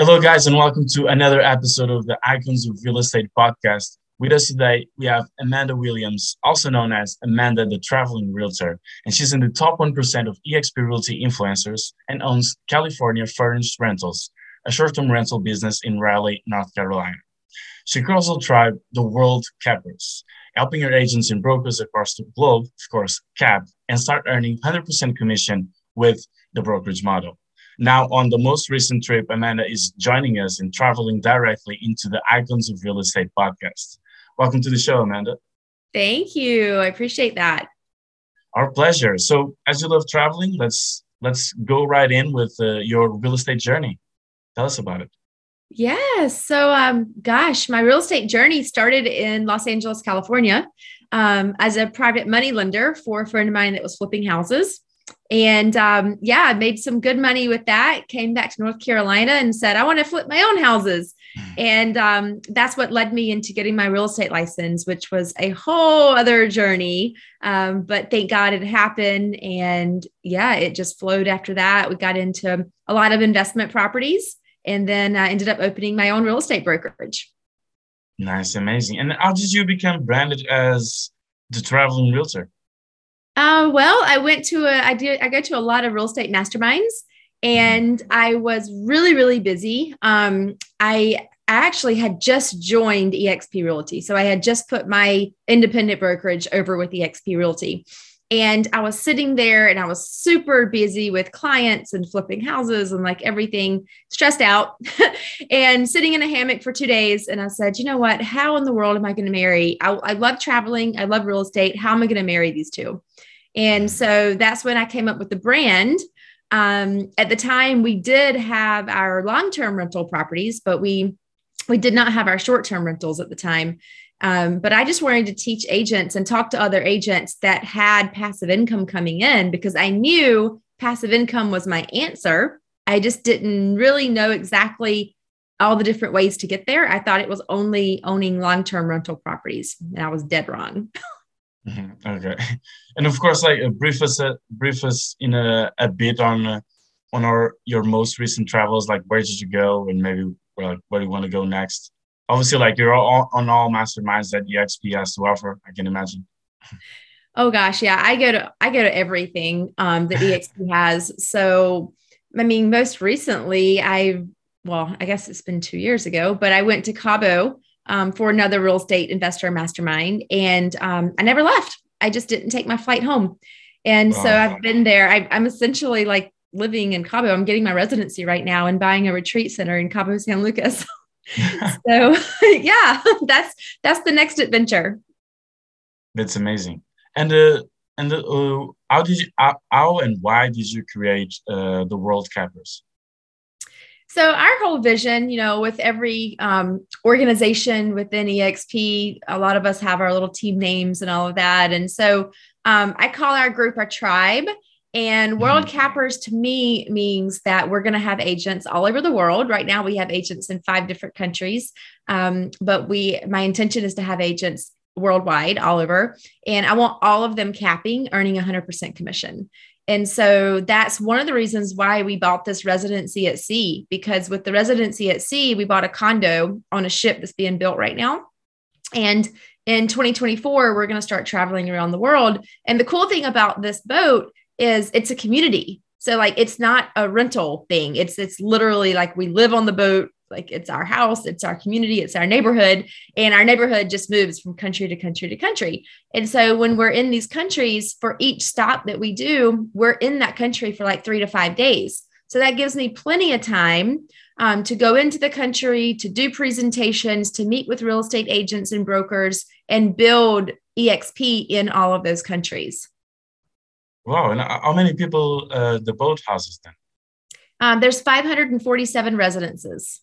Hello, guys, and welcome to another episode of the Icons of Real Estate podcast. With us today, we have Amanda Williams, also known as Amanda the Traveling Realtor, and she's in the top 1% of eXp Realty influencers and owns California Furnished Rentals, a short term rental business in Raleigh, North Carolina. She also tribe the World Cappers, helping her agents and brokers across the globe, of course, cap, and start earning 100% commission with the brokerage model. Now, on the most recent trip, Amanda is joining us and traveling directly into the Icons of Real Estate podcast. Welcome to the show, Amanda. Thank you. I appreciate that. Our pleasure. So, as you love traveling, let's let's go right in with uh, your real estate journey. Tell us about it. Yes. So, um, gosh, my real estate journey started in Los Angeles, California, um, as a private money lender for a friend of mine that was flipping houses and um, yeah, I made some good money with that. Came back to North Carolina and said, I want to flip my own houses. Hmm. And um, that's what led me into getting my real estate license, which was a whole other journey. Um, but thank God it happened. And yeah, it just flowed after that. We got into a lot of investment properties and then I ended up opening my own real estate brokerage. Nice, amazing. And how did you become branded as the traveling realtor? Uh, well, I went to a, I did, I go to a lot of real estate masterminds and I was really, really busy. Um, I, I actually had just joined EXP Realty. So I had just put my independent brokerage over with EXP Realty. And I was sitting there and I was super busy with clients and flipping houses and like everything stressed out and sitting in a hammock for two days. And I said, you know what? How in the world am I going to marry? I, I love traveling. I love real estate. How am I going to marry these two? And so that's when I came up with the brand. Um, at the time, we did have our long term rental properties, but we we did not have our short term rentals at the time. Um, but I just wanted to teach agents and talk to other agents that had passive income coming in because I knew passive income was my answer. I just didn't really know exactly all the different ways to get there. I thought it was only owning long term rental properties, and I was dead wrong. Mm-hmm. Okay, and of course, like uh, brief us, uh, brief us in a, a bit on uh, on our your most recent travels. Like, where did you go, and maybe like where do you want to go next? Obviously, like you're all, on all masterminds that EXP has to offer. I can imagine. Oh gosh, yeah, I go to I go to everything um, that EXP has. So, I mean, most recently, I well, I guess it's been two years ago, but I went to Cabo um, for another real estate investor mastermind. And um, I never left. I just didn't take my flight home. And wow. so I've been there. I, I'm essentially like living in Cabo. I'm getting my residency right now and buying a retreat center in Cabo San Lucas. so yeah, that's that's the next adventure. That's amazing. And uh, and uh, how did you how, how and why did you create uh, the World Cappers? So our whole vision, you know, with every um, organization within EXP, a lot of us have our little team names and all of that. And so um, I call our group our tribe. And World mm-hmm. Cappers to me means that we're going to have agents all over the world. Right now, we have agents in five different countries, um, but we my intention is to have agents worldwide, all over, and I want all of them capping, earning 100% commission. And so that's one of the reasons why we bought this residency at sea, because with the residency at sea, we bought a condo on a ship that's being built right now. And in 2024, we're going to start traveling around the world. And the cool thing about this boat is it's a community. So like it's not a rental thing. It's it's literally like we live on the boat like it's our house, it's our community, it's our neighborhood, and our neighborhood just moves from country to country to country. And so when we're in these countries, for each stop that we do, we're in that country for like three to five days. So that gives me plenty of time um, to go into the country, to do presentations, to meet with real estate agents and brokers, and build EXP in all of those countries. Wow. And how many people uh, the boat houses then? Um, there's 547 residences.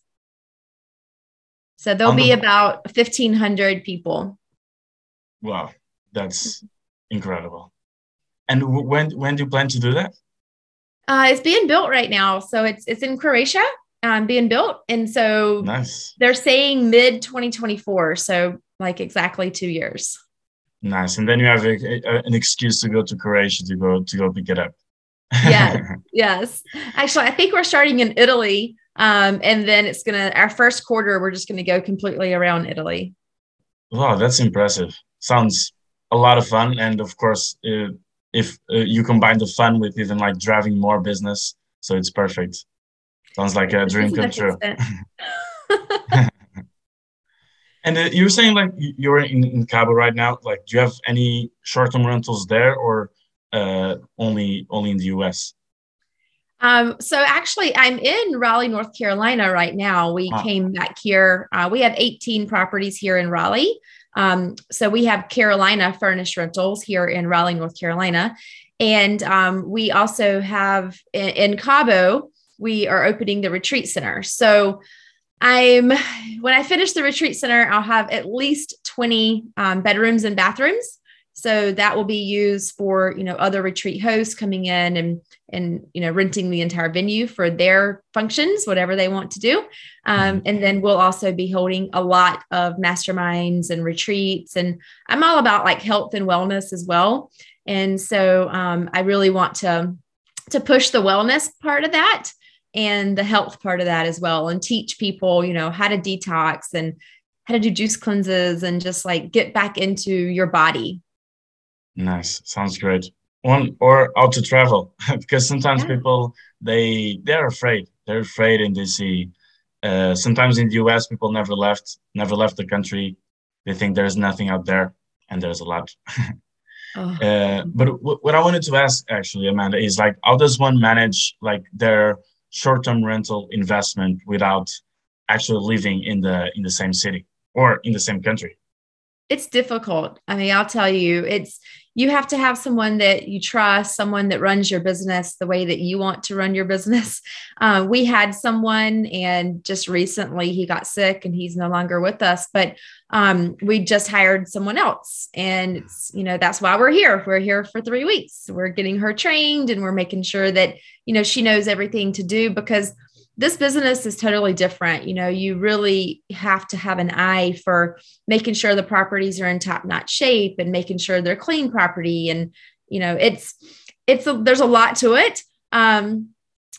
So there'll be about 1,500 people. Wow, that's incredible. And when when do you plan to do that? Uh, it's being built right now, so it's it's in Croatia, um, being built, and so nice. They're saying mid 2024, so like exactly two years. Nice, and then you have a, a, an excuse to go to Croatia to go to go pick it up. yeah, yes. Actually, I think we're starting in Italy, um, and then it's gonna our first quarter. We're just gonna go completely around Italy. Wow, that's impressive. Sounds a lot of fun, and of course, uh, if uh, you combine the fun with even like driving more business, so it's perfect. Sounds like a dream come true. And uh, you're saying like you're in, in Cabo right now. Like, do you have any short-term rentals there, or uh, only only in the US? Um, so actually, I'm in Raleigh, North Carolina right now. We wow. came back here. Uh, we have 18 properties here in Raleigh. Um, so we have Carolina furnished rentals here in Raleigh, North Carolina, and um, we also have in, in Cabo. We are opening the retreat center. So I'm when I finish the retreat center, I'll have at least 20 um, bedrooms and bathrooms. So that will be used for you know other retreat hosts coming in and and you know renting the entire venue for their functions, whatever they want to do. Um, and then we'll also be holding a lot of masterminds and retreats. And I'm all about like health and wellness as well. And so um, I really want to to push the wellness part of that and the health part of that as well and teach people you know how to detox and how to do juice cleanses and just like get back into your body nice. Sounds great. One or out to travel. Because sometimes yeah. people they they're afraid. They're afraid and they see uh, sometimes in the us people never left never left the country. They think there's nothing out there and there's a lot. Oh. uh, but w- what i wanted to ask actually amanda is like how does one manage like their short-term rental investment without actually living in the in the same city or in the same country? It's difficult. I mean i'll tell you it's you have to have someone that you trust someone that runs your business the way that you want to run your business. Uh, we had someone and just recently he got sick and he's no longer with us but um, we just hired someone else. And it's you know that's why we're here. We're here for three weeks. We're getting her trained and we're making sure that you know she knows everything to do because this business is totally different. You know you really have to have an eye for making sure the properties are in top notch shape and making sure they're clean property. And you know it's it's a, there's a lot to it. Um,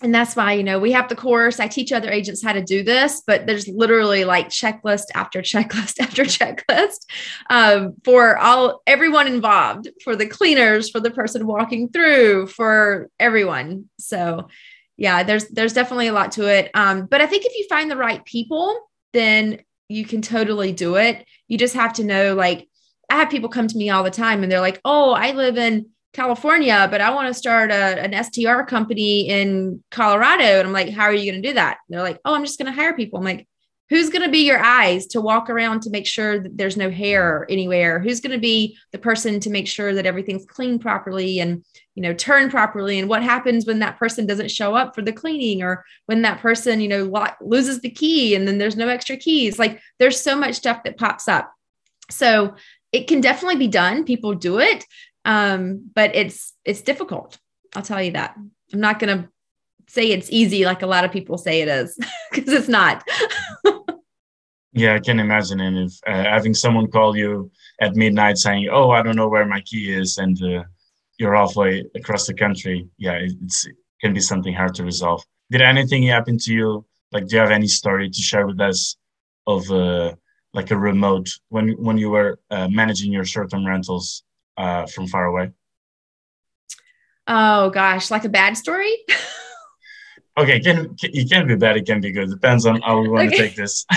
and that's why you know we have the course. I teach other agents how to do this but there's literally like checklist after checklist after checklist um, for all everyone involved for the cleaners for the person walking through for everyone. So yeah there's there's definitely a lot to it um, but i think if you find the right people then you can totally do it you just have to know like i have people come to me all the time and they're like oh i live in California, but I want to start a, an STR company in Colorado. And I'm like, how are you going to do that? And they're like, oh, I'm just going to hire people. I'm like, who's going to be your eyes to walk around to make sure that there's no hair anywhere? Who's going to be the person to make sure that everything's cleaned properly and, you know, turn properly? And what happens when that person doesn't show up for the cleaning or when that person, you know, lo- loses the key and then there's no extra keys? Like there's so much stuff that pops up. So it can definitely be done. People do it um, but it's it's difficult. I'll tell you that. I'm not going to say it's easy like a lot of people say it is because it's not. yeah, I can imagine. And if uh, having someone call you at midnight saying, "Oh, I don't know where my key is," and uh, you're halfway across the country, yeah, it's it can be something hard to resolve. Did anything happen to you? Like, do you have any story to share with us of uh, like a remote when when you were uh, managing your short-term rentals uh, from far away? Oh gosh, like a bad story. okay, can, can it can be bad, it can be good. Depends on how we want okay. to take this.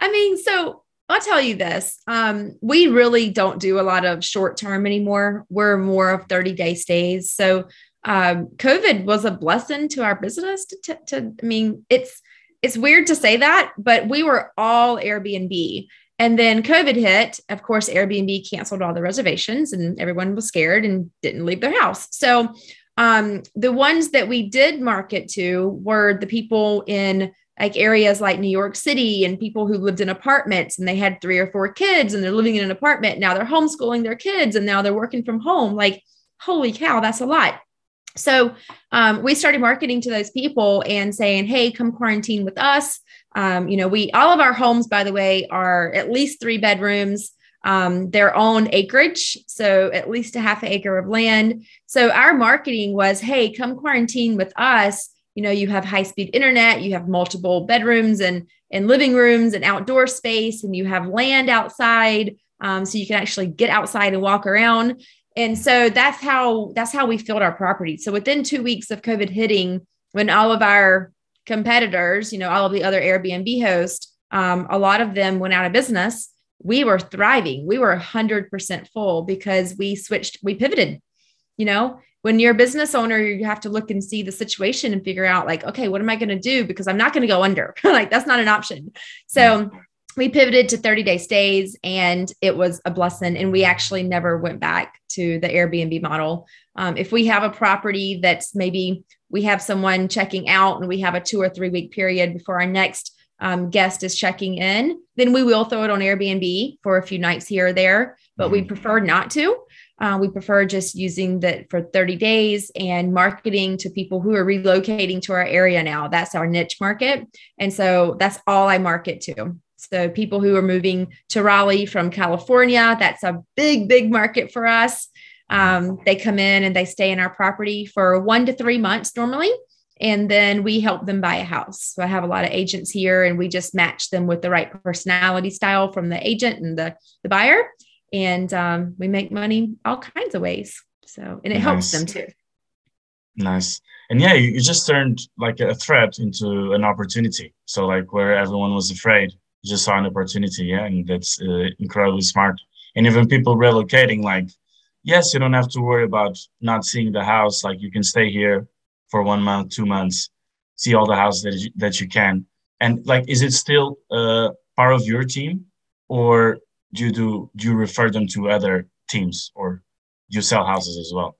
I mean, so I'll tell you this. Um, we really don't do a lot of short term anymore. We're more of 30 day stays. So um, COVID was a blessing to our business. To, to, to, I mean, it's it's weird to say that, but we were all Airbnb. And then COVID hit. Of course, Airbnb canceled all the reservations and everyone was scared and didn't leave their house. So um, the ones that we did market to were the people in like areas like New York City and people who lived in apartments and they had three or four kids and they're living in an apartment. Now they're homeschooling their kids and now they're working from home. Like, holy cow, that's a lot. So um, we started marketing to those people and saying, hey, come quarantine with us. Um, you know, we all of our homes, by the way, are at least three bedrooms, um, their own acreage. So at least a half an acre of land. So our marketing was, hey, come quarantine with us you know you have high speed internet you have multiple bedrooms and and living rooms and outdoor space and you have land outside um, so you can actually get outside and walk around and so that's how that's how we filled our property so within two weeks of covid hitting when all of our competitors you know all of the other airbnb hosts um, a lot of them went out of business we were thriving we were 100% full because we switched we pivoted you know when you're a business owner, you have to look and see the situation and figure out, like, okay, what am I going to do? Because I'm not going to go under. like, that's not an option. So, we pivoted to 30 day stays and it was a blessing. And we actually never went back to the Airbnb model. Um, if we have a property that's maybe we have someone checking out and we have a two or three week period before our next um, guest is checking in, then we will throw it on Airbnb for a few nights here or there, but mm-hmm. we prefer not to. Uh, we prefer just using that for 30 days and marketing to people who are relocating to our area now. That's our niche market. And so that's all I market to. So people who are moving to Raleigh from California, that's a big, big market for us. Um, they come in and they stay in our property for one to three months normally. And then we help them buy a house. So I have a lot of agents here and we just match them with the right personality style from the agent and the, the buyer and um, we make money all kinds of ways. So, and it nice. helps them too. Nice. And yeah, you, you just turned like a threat into an opportunity. So, like where everyone was afraid, you just saw an opportunity. Yeah. And that's uh, incredibly smart. And even people relocating, like, yes, you don't have to worry about not seeing the house. Like, you can stay here for one month, two months, see all the houses that you, that you can. And like, is it still uh, part of your team or do you do do you refer them to other teams or do you sell houses as well?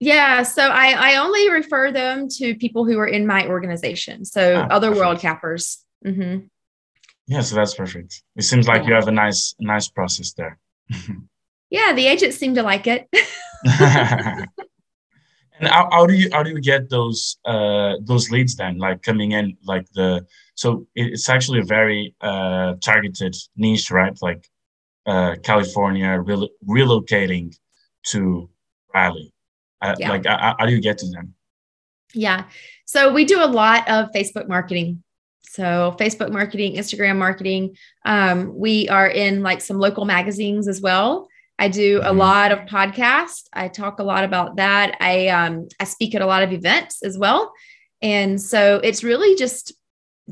Yeah, so I, I only refer them to people who are in my organization. So ah, other perfect. world cappers. Mm-hmm. Yeah, so that's perfect. It seems like yeah. you have a nice nice process there. yeah, the agents seem to like it. and how, how, do you how do you get those uh, those leads then? Like coming in, like the so it's actually a very uh, targeted niche, right? Like uh, California, re- relocating to Raleigh? Uh, yeah. Like, how, how do you get to them? Yeah. So we do a lot of Facebook marketing. So Facebook marketing, Instagram marketing. Um, we are in like some local magazines as well. I do a mm-hmm. lot of podcasts. I talk a lot about that. I um, I speak at a lot of events as well. And so it's really just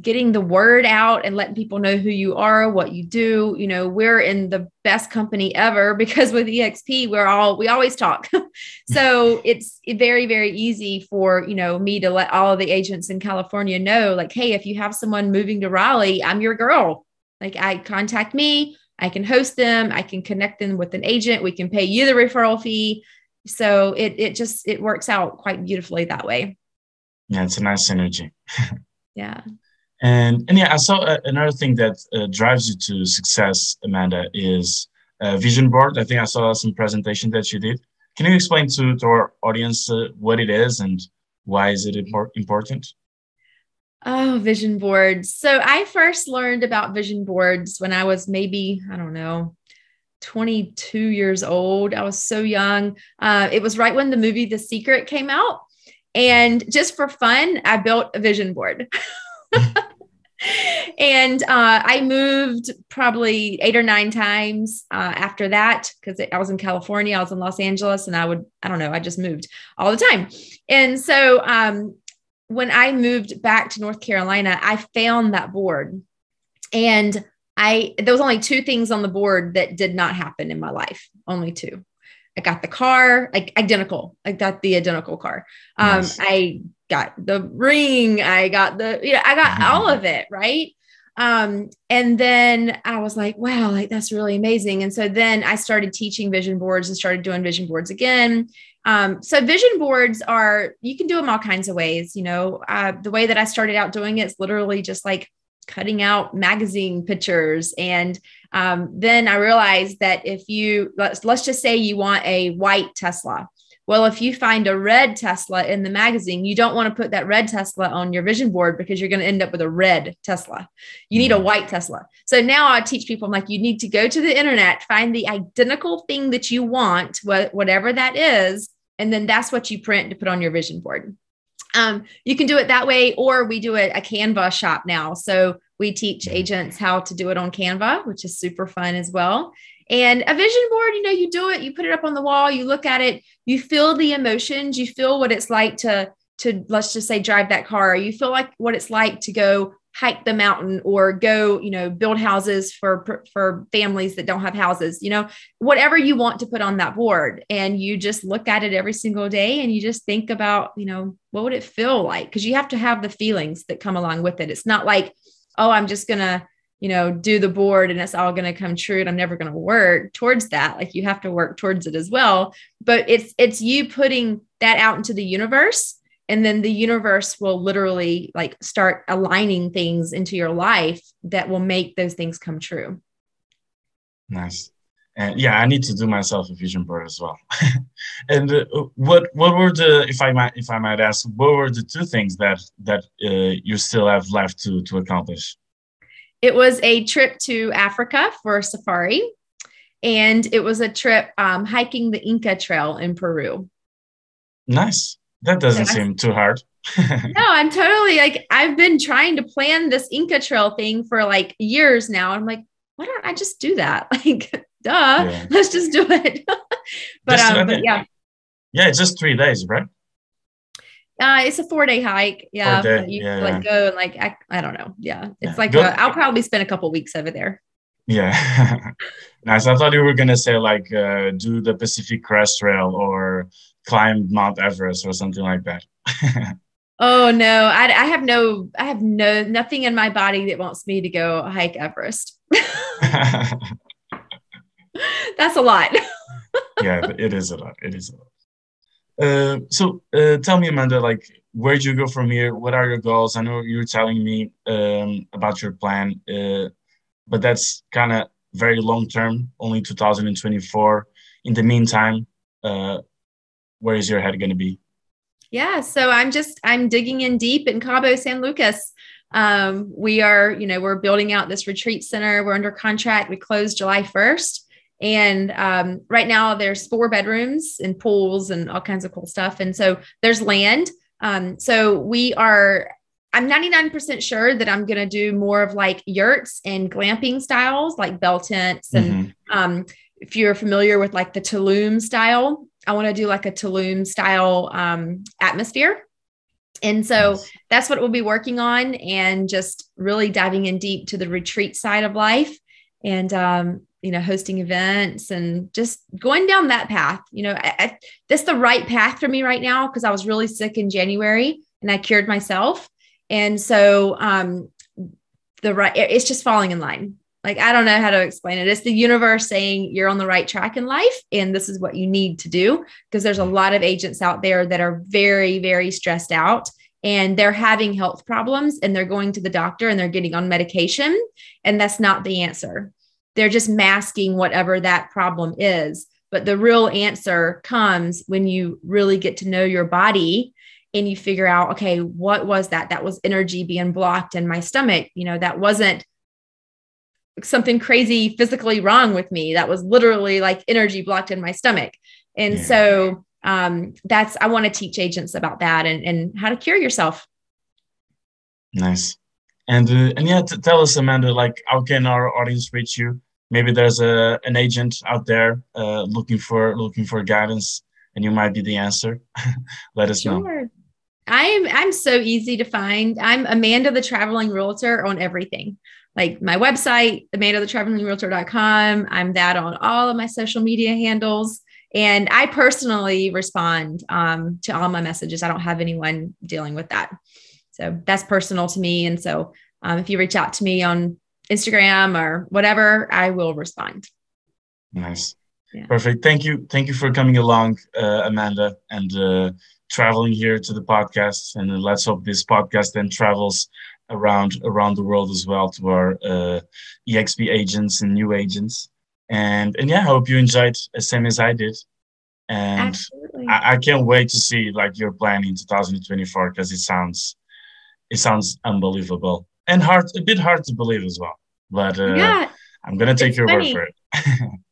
getting the word out and letting people know who you are, what you do. You know, we're in the best company ever because with EXP, we're all, we always talk. so it's very, very easy for, you know, me to let all of the agents in California know, like, hey, if you have someone moving to Raleigh, I'm your girl. Like, I contact me, I can host them, I can connect them with an agent, we can pay you the referral fee. So it, it just, it works out quite beautifully that way. Yeah, it's a nice synergy. yeah. And and yeah, I saw uh, another thing that uh, drives you to success, Amanda, is uh, vision board. I think I saw some presentation that you did. Can you explain to, to our audience uh, what it is and why is it important? Oh, vision boards. So I first learned about vision boards when I was maybe, I don't know, 22 years old. I was so young. Uh, it was right when the movie The Secret came out. And just for fun, I built a vision board. and uh, I moved probably eight or nine times uh, after that because I was in California, I was in Los Angeles, and I would, I don't know, I just moved all the time. And so um, when I moved back to North Carolina, I found that board. And I, there was only two things on the board that did not happen in my life, only two. I got the car, like identical. I got the identical car. Um, nice. I got the ring. I got the, yeah, I got mm-hmm. all of it. Right. Um, and then I was like, wow, like that's really amazing. And so then I started teaching vision boards and started doing vision boards again. Um, so vision boards are you can do them all kinds of ways. You know, uh, the way that I started out doing it is literally just like cutting out magazine pictures and um, then i realized that if you let's, let's just say you want a white tesla well, if you find a red Tesla in the magazine, you don't want to put that red Tesla on your vision board because you're going to end up with a red Tesla. You need a mm-hmm. white Tesla. So now I teach people, I'm like, you need to go to the internet, find the identical thing that you want, whatever that is, and then that's what you print to put on your vision board. Um, you can do it that way, or we do it a Canva shop now. So we teach agents how to do it on Canva, which is super fun as well. And a vision board, you know, you do it, you put it up on the wall, you look at it, you feel the emotions, you feel what it's like to to let's just say drive that car. You feel like what it's like to go hike the mountain or go, you know, build houses for for families that don't have houses, you know, whatever you want to put on that board and you just look at it every single day and you just think about, you know, what would it feel like? Because you have to have the feelings that come along with it. It's not like, oh, I'm just going to you know, do the board and it's all going to come true and I'm never going to work towards that. Like you have to work towards it as well. But it's it's you putting that out into the universe and then the universe will literally like start aligning things into your life that will make those things come true. Nice. And yeah, I need to do myself a vision board as well. and uh, what what were the if I might if I might ask, what were the two things that that uh, you still have left to to accomplish? It was a trip to Africa for a safari, and it was a trip um, hiking the Inca Trail in Peru. Nice. That doesn't yeah. seem too hard. no, I'm totally like, I've been trying to plan this Inca Trail thing for like years now. I'm like, why don't I just do that? Like, duh, yeah. let's just do it. but, um, but yeah. Yeah, it's just three days, right? Uh, it's a four day hike. Yeah. Day. You yeah, like yeah. go and like, I, I, don't know. Yeah. It's like, i I'll probably spend a couple weeks over there. Yeah. nice. I thought you were going to say like uh, do the Pacific Crest Trail or climb Mount Everest or something like that. oh no, I, I have no, I have no, nothing in my body that wants me to go hike Everest. That's a lot. yeah, it is a lot. It is a lot. Uh, so uh, tell me, Amanda, like where do you go from here? What are your goals? I know you're telling me um, about your plan, uh, but that's kind of very long term, only 2024. In the meantime, uh, where is your head going to be? Yeah, so I'm just I'm digging in deep in Cabo San Lucas. Um, we are, you know, we're building out this retreat center. We're under contract. We closed July 1st. And um, right now there's four bedrooms and pools and all kinds of cool stuff. And so there's land. Um, so we are, I'm 99% sure that I'm going to do more of like yurts and glamping styles, like bell tents. And mm-hmm. um, if you're familiar with like the Tulum style, I want to do like a Tulum style um, atmosphere. And so nice. that's what we'll be working on and just really diving in deep to the retreat side of life. And um, you know hosting events and just going down that path you know I, I, that's the right path for me right now because i was really sick in january and i cured myself and so um the right it's just falling in line. Like i don't know how to explain it. It's the universe saying you're on the right track in life and this is what you need to do because there's a lot of agents out there that are very very stressed out and they're having health problems and they're going to the doctor and they're getting on medication and that's not the answer. They're just masking whatever that problem is. But the real answer comes when you really get to know your body and you figure out, okay, what was that? That was energy being blocked in my stomach. You know, that wasn't something crazy physically wrong with me. That was literally like energy blocked in my stomach. And yeah. so um, that's, I want to teach agents about that and, and how to cure yourself. Nice. And uh, and yeah, tell us, Amanda, like how can our audience reach you? Maybe there's a an agent out there uh, looking for looking for guidance, and you might be the answer. Let us sure. know. I'm I'm so easy to find. I'm Amanda the Traveling Realtor on everything. Like my website, Amanda the Traveling Realtor.com. I'm that on all of my social media handles. And I personally respond um, to all my messages. I don't have anyone dealing with that. So that's personal to me. And so um, if you reach out to me on Instagram or whatever, I will respond. Nice. Yeah. Perfect. Thank you. Thank you for coming along, uh, Amanda, and uh, traveling here to the podcast. And let's hope this podcast then travels around around the world as well to our uh, EXP agents and new agents. And and yeah, I hope you enjoyed as same as I did. And I, I, can't wait to see like your plan in 2024 because it sounds it sounds unbelievable and hard a bit hard to believe as well. But uh, yeah, I'm gonna take your funny. word for it.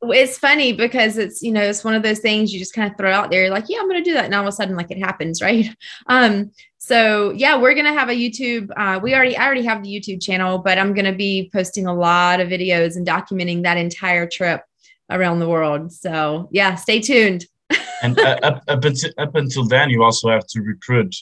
It's funny because it's you know it's one of those things you just kind of throw out there like yeah i'm gonna do that and all of a sudden like it happens right? Um so yeah we're gonna have a youtube uh, we already i already have the youtube channel but i'm gonna be posting a lot of videos and documenting that entire trip around the world. So yeah stay tuned. And uh, up, up, until, up until then you also have to recruit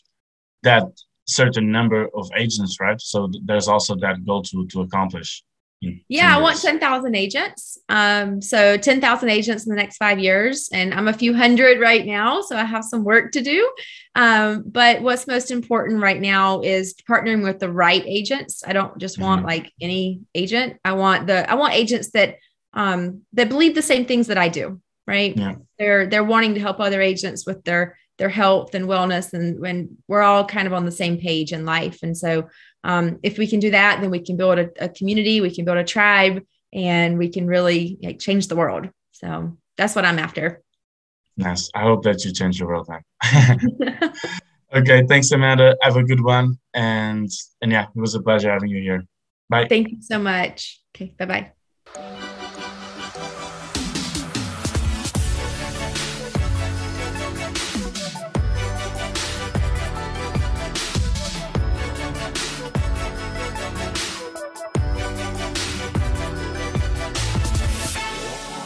that certain number of agents right? So there's also that goal to to accomplish yeah, I want 10,000 agents. Um, so 10,000 agents in the next five years. And I'm a few hundred right now. So I have some work to do. Um, but what's most important right now is partnering with the right agents. I don't just want mm-hmm. like any agent. I want the, I want agents that, um, that believe the same things that I do. Right. Yeah. They're, they're wanting to help other agents with their, their health and wellness. And when we're all kind of on the same page in life. And so um, if we can do that, then we can build a, a, community, we can build a tribe, and we can really like, change the world. So that's what I'm after. Nice. I hope that you change the world then. okay. Thanks, Amanda. Have a good one. And and yeah, it was a pleasure having you here. Bye. Thank you so much. Okay. Bye bye.